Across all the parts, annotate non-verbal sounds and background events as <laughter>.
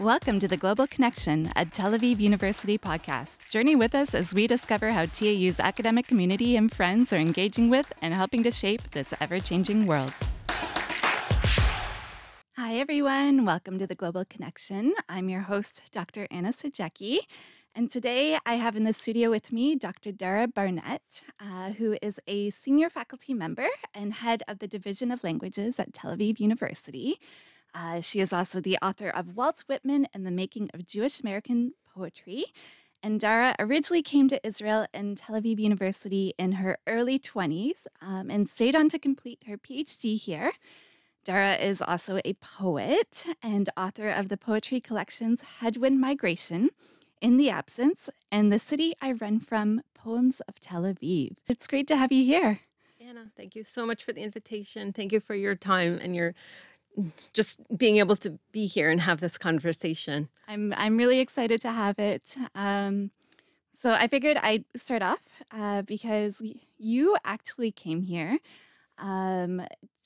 Welcome to the Global Connection at Tel Aviv University podcast. Journey with us as we discover how TAU's academic community and friends are engaging with and helping to shape this ever changing world. Hi, everyone. Welcome to the Global Connection. I'm your host, Dr. Anna Sajecki. And today I have in the studio with me Dr. Dara Barnat, uh, who is a senior faculty member and head of the Division of Languages at Tel Aviv University. Uh, she is also the author of Walt Whitman and the Making of Jewish American Poetry. And Dara originally came to Israel and Tel Aviv University in her early 20s um, and stayed on to complete her PhD here. Dara is also a poet and author of the poetry collections Headwind Migration, In the Absence, and The City I Run From Poems of Tel Aviv. It's great to have you here. Anna, thank you so much for the invitation. Thank you for your time and your just being able to be here and have this conversation. I'm I'm really excited to have it. Um, so I figured I'd start off uh, because you actually came here um,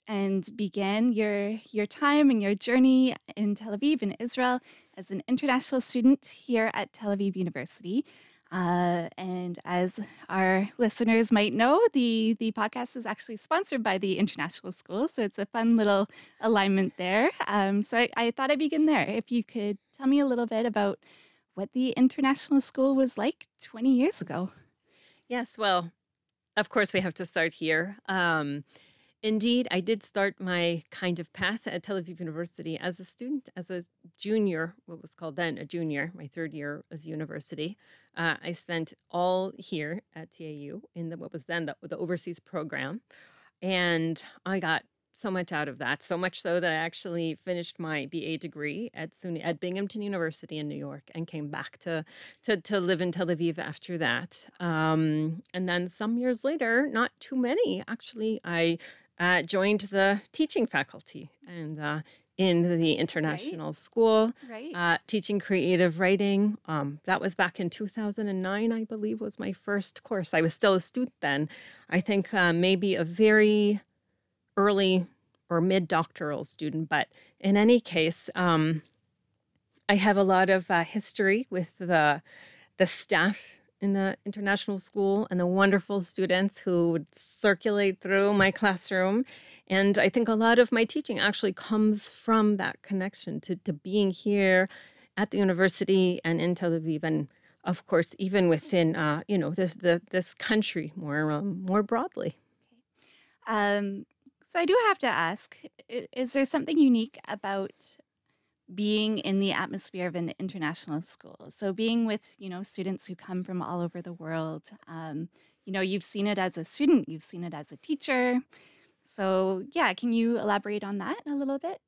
and began your your time and your journey in Tel Aviv in Israel as an international student here at Tel Aviv University. Uh, and as our listeners might know, the the podcast is actually sponsored by the International School, so it's a fun little alignment there. Um, so I, I thought I'd begin there. If you could tell me a little bit about what the International School was like 20 years ago. Yes, well, of course we have to start here. Um, Indeed, I did start my kind of path at Tel Aviv University as a student, as a junior, what was called then a junior, my third year of university. Uh, I spent all here at TAU in the what was then the, the overseas program, and I got so much out of that. So much so that I actually finished my BA degree at SUNY at Binghamton University in New York and came back to to, to live in Tel Aviv after that. Um, and then some years later, not too many actually, I uh, joined the teaching faculty and uh, in the international right. school, right. Uh, teaching creative writing. Um, that was back in 2009, I believe, was my first course. I was still a student then. I think uh, maybe a very early or mid doctoral student, but in any case, um, I have a lot of uh, history with the the staff in the international school and the wonderful students who would circulate through my <laughs> classroom. And I think a lot of my teaching actually comes from that connection to, to being here at the university and in Tel Aviv. And of course, even within, uh, you know, the, the, this country more, um, more broadly. Um, so I do have to ask, is there something unique about being in the atmosphere of an international school. So being with you know students who come from all over the world. Um, you know, you've seen it as a student, you've seen it as a teacher. So yeah, can you elaborate on that a little bit?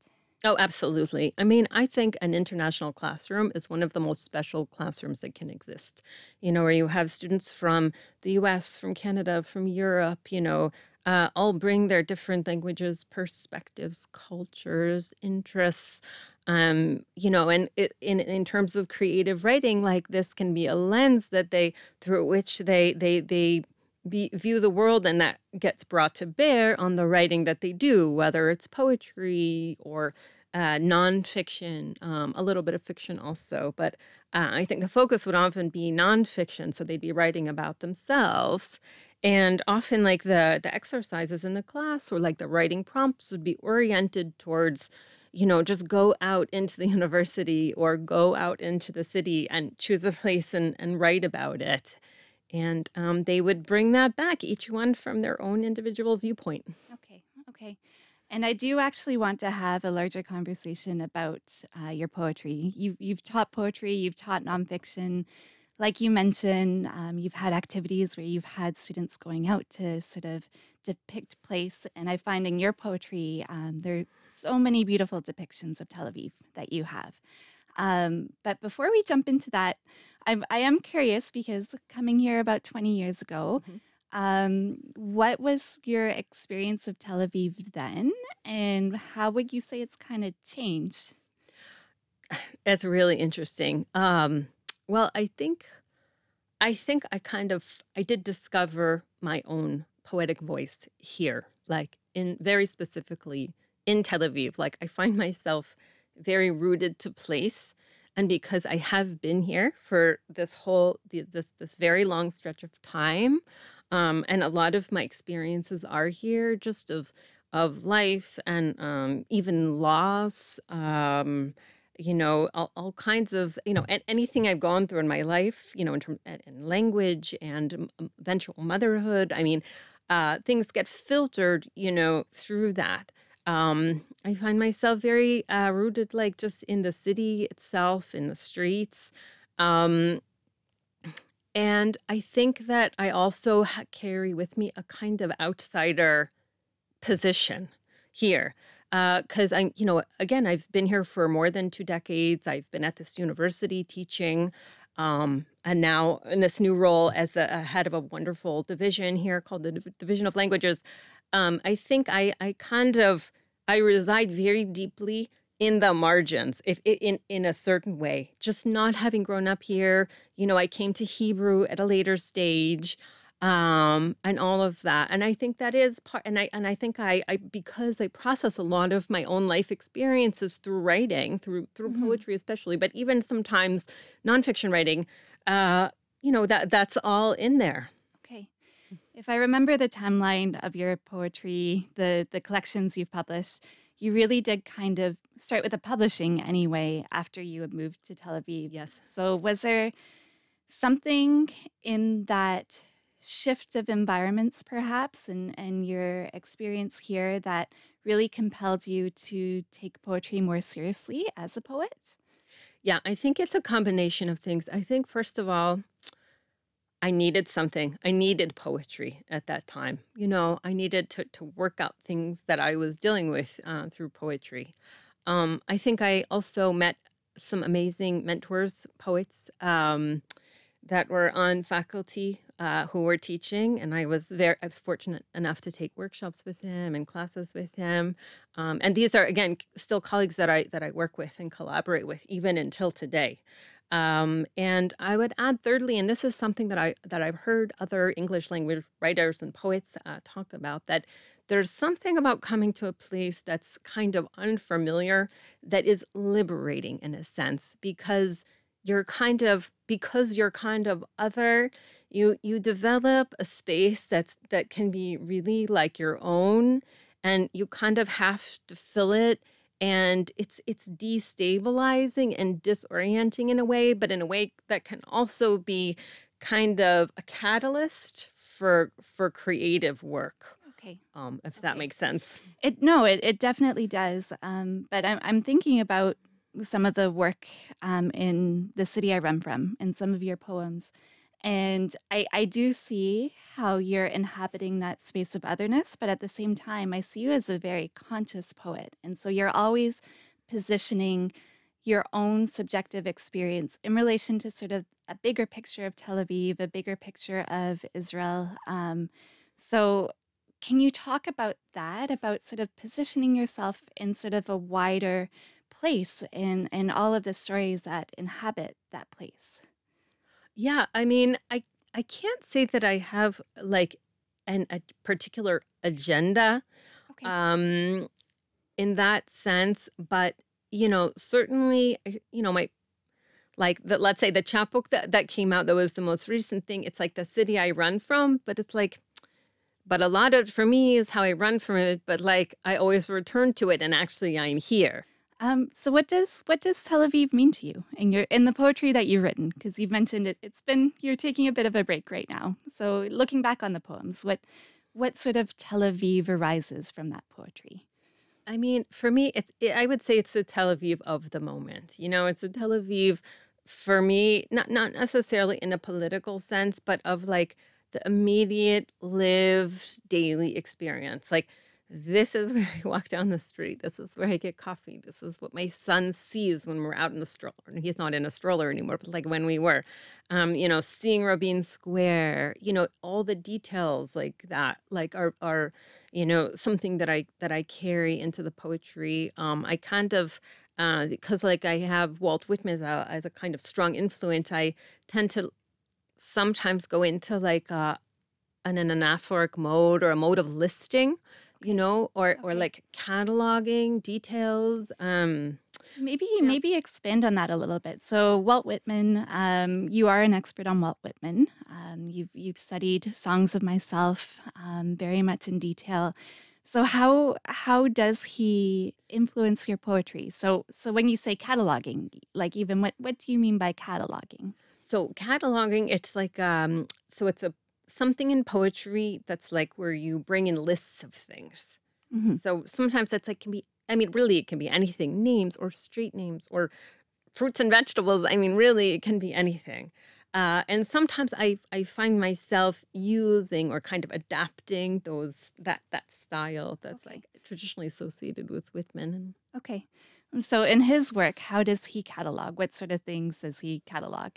Oh, absolutely. I mean, I think an international classroom is one of the most special classrooms that can exist. You know, where you have students from the US, from Canada, from Europe, you know, uh, all bring their different languages, perspectives, cultures, interests. Um, you know, and it, in in terms of creative writing, like this can be a lens that they through which they they they be, view the world, and that gets brought to bear on the writing that they do, whether it's poetry or uh, nonfiction, um, a little bit of fiction also. But uh, I think the focus would often be nonfiction, so they'd be writing about themselves. And often, like the the exercises in the class or like the writing prompts would be oriented towards, you know, just go out into the <laughs> university or go out into the city and choose a place and, and write about it. And um, they would bring that back, each one from their own individual viewpoint. Okay, okay. And I do actually want to have a larger conversation about uh, your poetry. You've, you've taught poetry, you've taught nonfiction. Like you mentioned, um, you've had activities where you've had students going out to sort of depict place. And I find in your poetry, um, there are so many beautiful depictions of Tel Aviv that you have. Um, but before we jump into that, I'm, I am curious because coming here about 20 years ago, mm-hmm. Um, what was your experience of Tel Aviv then, and how would you say it's kind of changed? It's really interesting. Um, well, I think, I think I kind of I did discover my own poetic voice here, like in very specifically in Tel Aviv. Like I find myself very rooted to place and because I have been here for this whole this this very long stretch of time, um, and a lot of my experiences are here, just of of life and um, even loss. Um, you know, all, all kinds of you know anything I've gone through in my life. You know, in terms language and eventual motherhood. I mean, uh, things get filtered. You know, through that. Um, I find myself very uh, rooted, like just in the city itself, in the streets. Um, and I think that I also carry with me a kind of outsider position here. Because I'm, you know, again, I've been here for more than two decades. I've been at this university teaching. Um, and now in this new role as the uh, head of a wonderful division here called the Division of Languages, um, I think I, I kind of I reside very deeply in the margins, if in in a certain way. Just not having grown up here, you know, I came to Hebrew at a later stage, um, and all of that. And I think that is part. And I and I think I, I because I process a lot of my own life experiences through writing, through through hmm poetry especially, but even sometimes nonfiction writing. Uh, you know that that's all in there. Okay. If I remember the timeline of your poetry, the the collections you've published, you really did kind of start with the publishing anyway after you had moved to Tel Aviv. Yes. So was there something in that shift of environments perhaps and and your experience here that really compelled you to take poetry more seriously as a poet? Yeah, I think it's a combination of things. I think first of all, I needed something. I needed poetry at that time. You know, I needed to to work out things that I was dealing with uh, through poetry. Um, I think I also met some amazing mentors, poets um, that were on faculty uh, who were teaching, and I was very I was fortunate enough to take workshops with him and classes with him. Um, and these are again still colleagues that I that I work with and collaborate with even until today. Um, and I would add thirdly, and this is something that I that I've heard other English language writers and poets uh, talk about, that there's something about coming to a place that's kind of unfamiliar that is liberating in a sense because you're kind of because you're kind of other you you develop a space that's that can be really like your own and you kind of have to fill it and it's it's destabilizing and disorienting in a way but in a way that can also be kind of a catalyst for for creative work Okay. um if that makes sense It no, it, it definitely does. Um, but I'm I'm thinking about some of the work um, in the city I run from and some of your poems. And I, I do see how you're inhabiting that space of otherness, but at the same time, I see you as a very conscious poet. And so you're always positioning your own subjective experience in relation to sort of a bigger picture of Tel Aviv, a bigger picture of Israel. Um, so can you talk about that, about sort of positioning yourself in sort of a wider place in in all of the stories that inhabit that place? Yeah i mean i i can't say that i have like an a particular agenda Okay. um in that sense but you know certainly uh, you know my like the, let's say the chapbook that that came out that was the most recent thing it's like the city i run from but it's like but a lot of for me is how i run from it but like i always return to it and actually i'm here Um, so what does what does Tel Aviv mean to you in your in the poetry that you've written? Because you've mentioned it, it's been you're taking a bit of a break right now. So looking back on the poems, what what sort of Tel Aviv arises from that poetry? I mean, for me, it's it, I would say it's the Tel Aviv of the moment. You know, it's the Tel Aviv for me, not not necessarily in a political sense, but of like the immediate lived daily experience. Like this is <laughs> where I walk down the street. This is where I get coffee. This is what my son sees when we're out in the stroller. And He's not in a stroller anymore, but like when we were, um, you know, seeing Rabin Square, you know, all the details like that, like are are you know something that i that i carry into the poetry um i kind of uh because like i have walt whitman as a, as a kind of strong influence i tend to sometimes go into like uh an, an anaphoric mode or a mode of listing you know or or like cataloging details um Maybe Yeah. maybe expand on that a little bit. So Walt Whitman, um, you are an expert on Walt Whitman. Um, you've you've studied Songs of Myself um, very much in detail. So how how does he influence your poetry? So so when you say cataloging, like even what what do you mean by cataloging? So cataloging, it's like um so it's a something in poetry that's like where you bring in lists of things. hmm So sometimes that's like can be I mean really it can be anything, names or street names or fruits and vegetables. I mean really it can be anything. Uh, and sometimes I I find myself using or kind of adapting those that that style that's Okay. like traditionally associated with Whitman Okay. So in his work, how does he catalog? What sort of things does he catalog?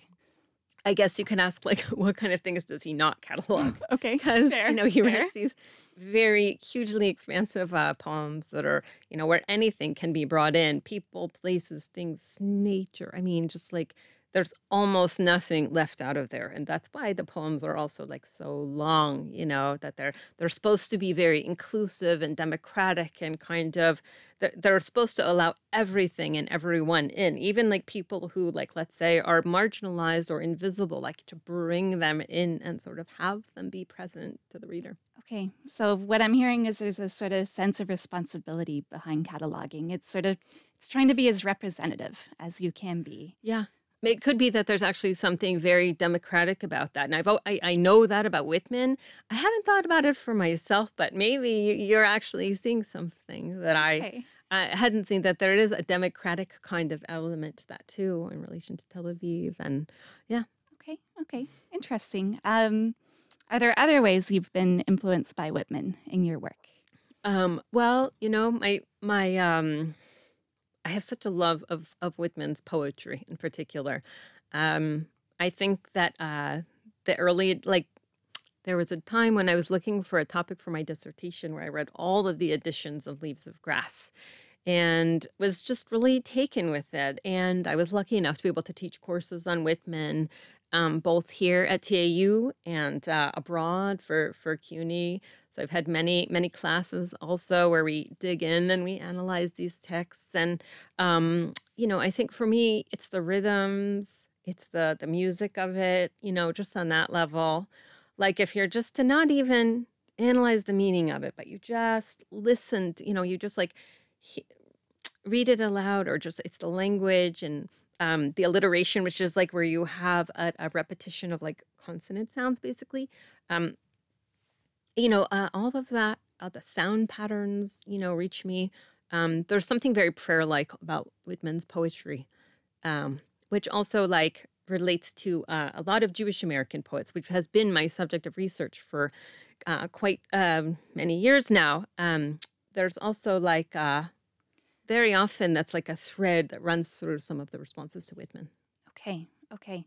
I guess you can ask like <laughs> what kind of things does he not catalog? <laughs> Okay, because you know he fair. writes these very hugely expansive uh, poems that are you know where anything can be brought in people places things nature i mean just like there's almost nothing left out of there and that's why the poems are also like so long you know that they're they're supposed to be very inclusive and democratic and kind of they're, they're supposed to allow everything and everyone in even like people who like let's say are marginalized or invisible like to bring them in and sort of have them be present to the reader Okay, so what I'm hearing is there's a sort of sense of responsibility behind cataloging. It's sort of it's trying to be as representative as you can be. Yeah. It could be that there's actually something very democratic about that. And I've, I, I know that about Whitman. I haven't thought about it for myself, but maybe you- you're actually seeing something that I, Okay. I hadn't seen that there is a democratic kind of element to that too in relation to Tel Aviv. And yeah. Okay. Okay. Interesting. Um, are there other ways you've been influenced by Whitman in your work? Um, well, you know, my, my, um, I have such a love of, of Whitman's poetry in particular. Um, I think that, uh, the early, like, There was a time when I was looking for a topic for my dissertation where I read all of the editions of Leaves of Grass and was just really taken with it. And I was lucky enough to be able to teach courses on Whitman, um, both here at TAU and uh, abroad for for CUNY. So I've had many many classes also where we dig in and we analyze these texts. And um, you know, I think for me, it's the rhythms, it's the the music of it. You know, just on that level. Like if you're just to not even analyze the meaning of it, but you just listen to, you know, you just like read it aloud or just it's the language and um, the alliteration, which is like where you have a, a repetition of like consonant sounds basically. Um, you know, uh, all of that, uh, the sound patterns, you know, reach me. Um, there's something very prayer like about Whitman's poetry um, which also like relates to uh, a lot of Jewish American poets, which has been my subject of research for uh, quite um, many years now. Um, there's also like uh, very often that's like a thread that runs through some of the responses to Whitman. Okay. Okay.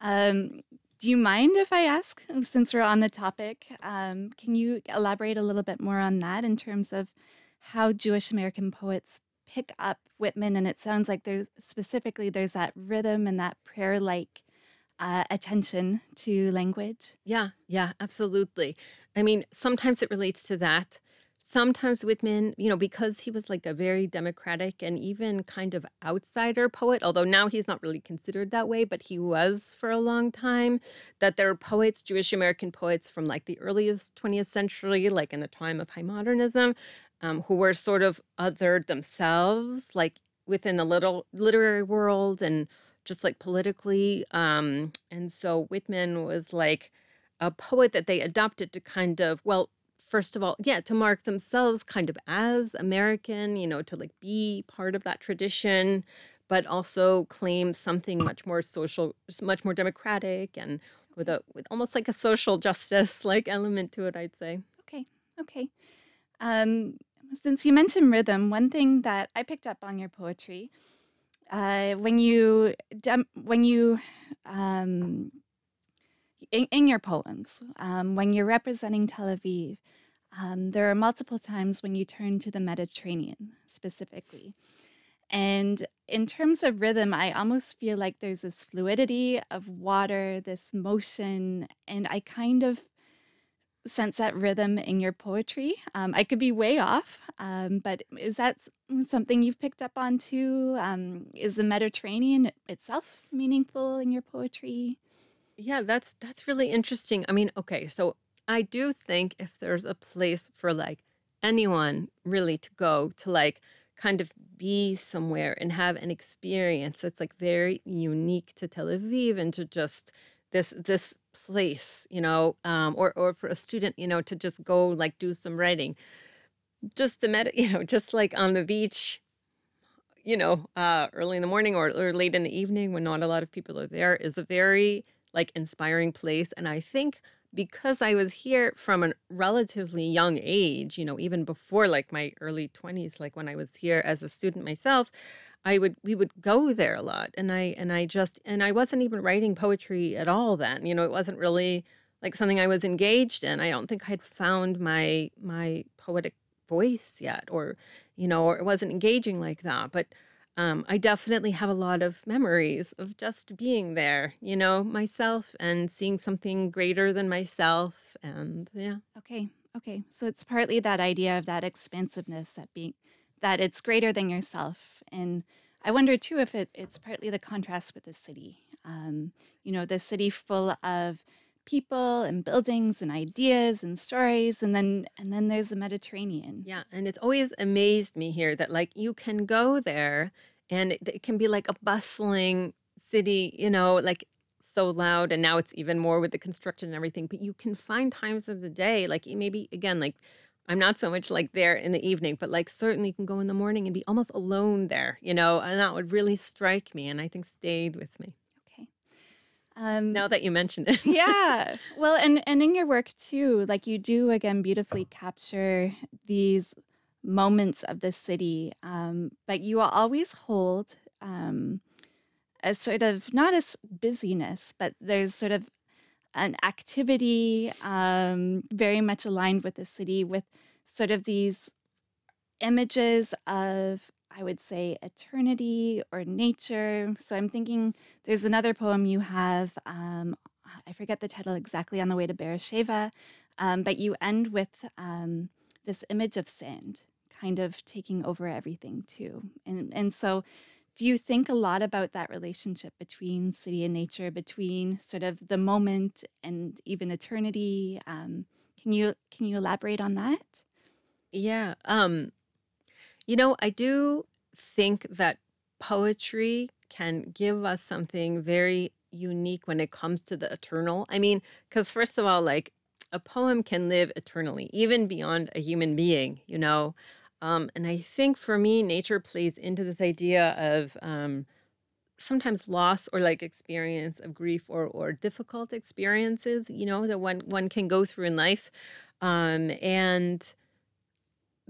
Um, do you mind if I ask, since we're on the topic, um, can you elaborate a little bit more on that in terms of how Jewish American poets pick up Whitman? And it sounds like there's specifically there's that rhythm and that prayer-like uh, attention to language. Yeah, yeah, absolutely. I mean, sometimes it relates to that. Sometimes Whitman, you know, because he was like a very democratic and even kind of outsider poet, although now he's not really considered that way, but he was for a long time, that there are poets, Jewish American poets from like the earliest 20th century, like in the time of high modernism, um, who were sort of othered themselves, like within the little literary world and just like politically. Um, and so Whitman was like, a poet that they adopted to kind of well first of all yeah to mark themselves kind of as american you know to like be part of that tradition but also claim something much more social much more democratic and with a with almost like a social justice like element to it i'd say Okay. Okay. Um, since you mentioned rhythm, one thing that I picked up on your poetry, uh, when you dem- when you um, in, in your poems, um, when you're representing Tel Aviv, um, there are multiple times when you turn to the Mediterranean specifically. And in terms of rhythm, I almost feel like there's this fluidity of water, this motion, and I kind of sense that rhythm in your poetry. Um, I could be way off, um, but is that something you've picked up on too? Um, is the Mediterranean itself meaningful in your poetry? Yeah, that's that's really interesting. I mean, okay, so I do think if there's a place for like anyone really to go to like kind of be somewhere and have an experience that's like very unique to Tel Aviv and to just this this place, you know, um, or or for a student, you know, to just go like do some writing, just the med, <laughs> you know, just like on the beach you know, uh, early in the morning or, or late in the evening when not a lot of people are there is a very like inspiring place. And I think because I was here from a relatively young age, you know, even before like my early 20s, like when I was here as a student myself, I would we would go there a lot. And I and I just and I wasn't even writing poetry at all then. You know, it wasn't really like something I was engaged in. I don't think I'd found my my poetic voice yet or you know, or it wasn't engaging like that. But um, I definitely have a lot of memories of just being there, you know, myself and seeing something greater than myself. And yeah. Okay, okay. So it's partly that idea of that expansiveness, that being that it's greater than yourself. And I wonder too if it, it's partly the contrast with the city. Um, you know, the city full of people and buildings and ideas and stories, and then and then there's the Mediterranean. Yeah. And it's always amazed me here that like you can go there and it, it can be like a bustling city, you know, like so loud. And now it's even more with the construction and everything. But you can find times of the day, like maybe again, like I'm not so much like there in the evening, but like certainly you can go in the morning and be almost alone there, you know, and that would really strike me and I think stayed with me. Um, now that you mention it. yeah. <laughs> Well, and and in your work too, like you do again beautifully capture these moments of the city, um, but you will always hold um, a sort of not as busyness, but there's sort of an activity um, very much aligned with the city, with sort of these images of, I would say, eternity or nature. So I'm thinking there's another poem you have. Um, I forget the title exactly on the way to Beersheba, um, but you end with um, this image of sand kind of taking over everything too. And, and so do you think a lot about that relationship between city and nature, between sort of the moment and even eternity? Um, can you can you elaborate on that? Yeah. Um, you know, I do think that poetry can give us something very unique when it comes to the eternal. I mean, because first of all, like a poem can live eternally, even beyond a human being, you know. Um, and I think for me, nature plays into this idea of um, sometimes loss or like experience of grief or or difficult experiences, you know, that one one can go through in life. Um, and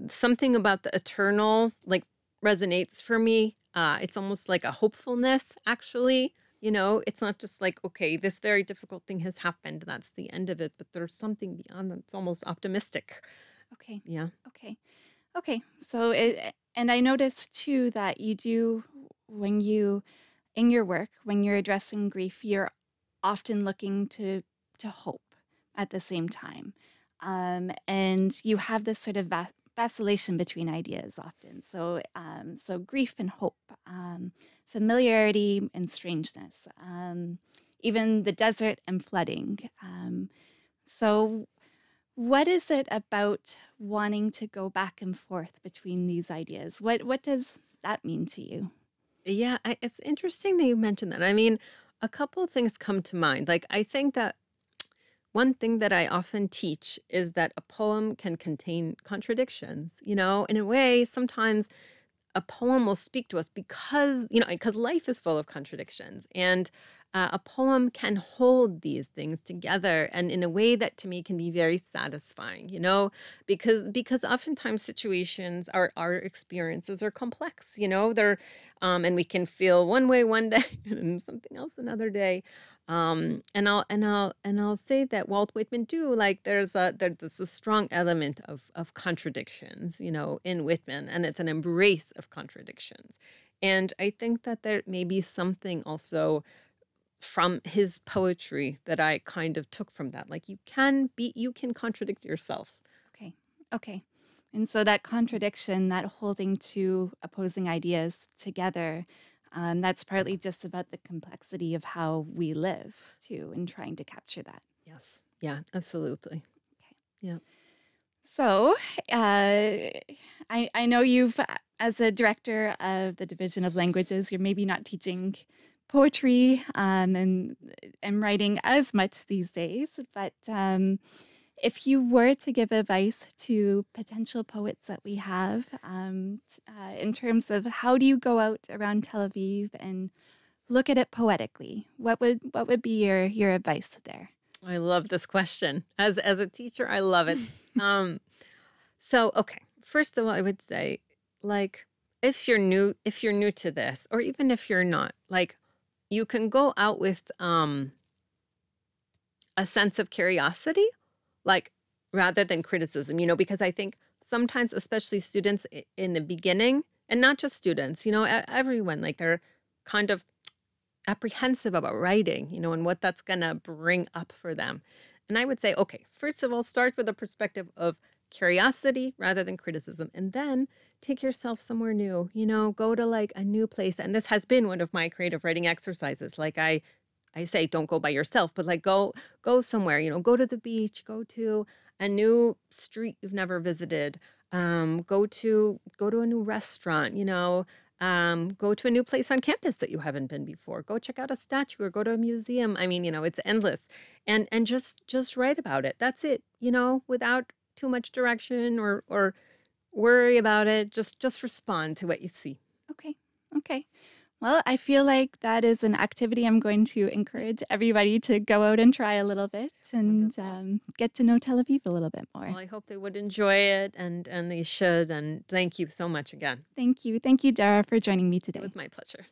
something about the eternal like resonates for me. Uh, it's almost like a hopefulness, actually. You know, it's not just like, okay, this very difficult thing has happened. That's the end of it. But there's something beyond that. It's almost optimistic. Okay, Yeah. okay, okay. So, it, and I noticed too that you do when you in your work when you're addressing grief, you're often looking to to hope at the same time, um, and you have this sort of va- vacillation between ideas often. So, um, so grief and hope, um, familiarity and strangeness, um, even the desert and flooding. Um, so, what is it about wanting to go back and forth between these ideas? What what does that mean to you? Yeah. I, it's interesting that you mentioned that. I mean, a couple of things come to mind. Like, I think that One thing that I often teach is that a poem can contain contradictions. You know, in a way, sometimes a poem will speak to us because, you know, because life is full of contradictions. And uh, a poem can hold these things together and in a way that to me can be very satisfying, you know, because because oftentimes situations our our experiences are complex, you know, they're um and we can feel one way one <laughs> day and something else another day. Um, and I'll and I'll and I'll say that Walt Whitman too, like there's a there's a strong element of of contradictions, you know, in Whitman, and it's an embrace of contradictions. And I think that there may be something also from his poetry that I kind of took from that. Like you can be, you can contradict yourself. Okay. Okay. And so that contradiction, that holding two opposing ideas together, um, that's partly just about the complexity of how we live, too, and trying to capture that. Yes. Yeah, absolutely. Okay. Yeah. So, uh, I, I know you've, as a director of the Division of Languages, you're maybe not teaching poetry um, and and writing as much these days, but um, if you were to give advice to potential poets that we have um, uh, in terms of how do you go out around Tel Aviv and look at it poetically, what would what would be your your advice there? I love this question. As as a teacher, I love it. <laughs> um, so okay, first of all, I would say, like, if you're new, if you're new to this, or even if you're not, like, you can go out with um a sense of curiosity, like rather than criticism, you know, because I think sometimes, especially students in the beginning, and not just students, you know, everyone, like they're kind of apprehensive about writing, you know, and what that's going to bring up for them. And I would say, okay, first of all, start with a perspective of curiosity rather than criticism. And then take yourself somewhere new, you know, go to like a new place. And this has been one of my creative writing exercises. Like I I say don't go by yourself, but like go go somewhere, you know, go to the beach, go to a new street you've never visited. Um, go to go to a new restaurant, you know, um, go to a new place on campus that you haven't been before. Go check out a statue or go to a museum. I mean, you know, it's endless. And and just just write about it. That's it, you know, without too much direction or or worry about it. Just just respond to what you see. Okay. Okay. Well, I feel like that is an activity I'm going to encourage everybody to go out and try a little bit and um, get to know Tel Aviv a little bit more. Well, I hope they would enjoy it and and they should. And thank you so much again. Thank you. Thank you, Dara, for joining me today. It was my pleasure.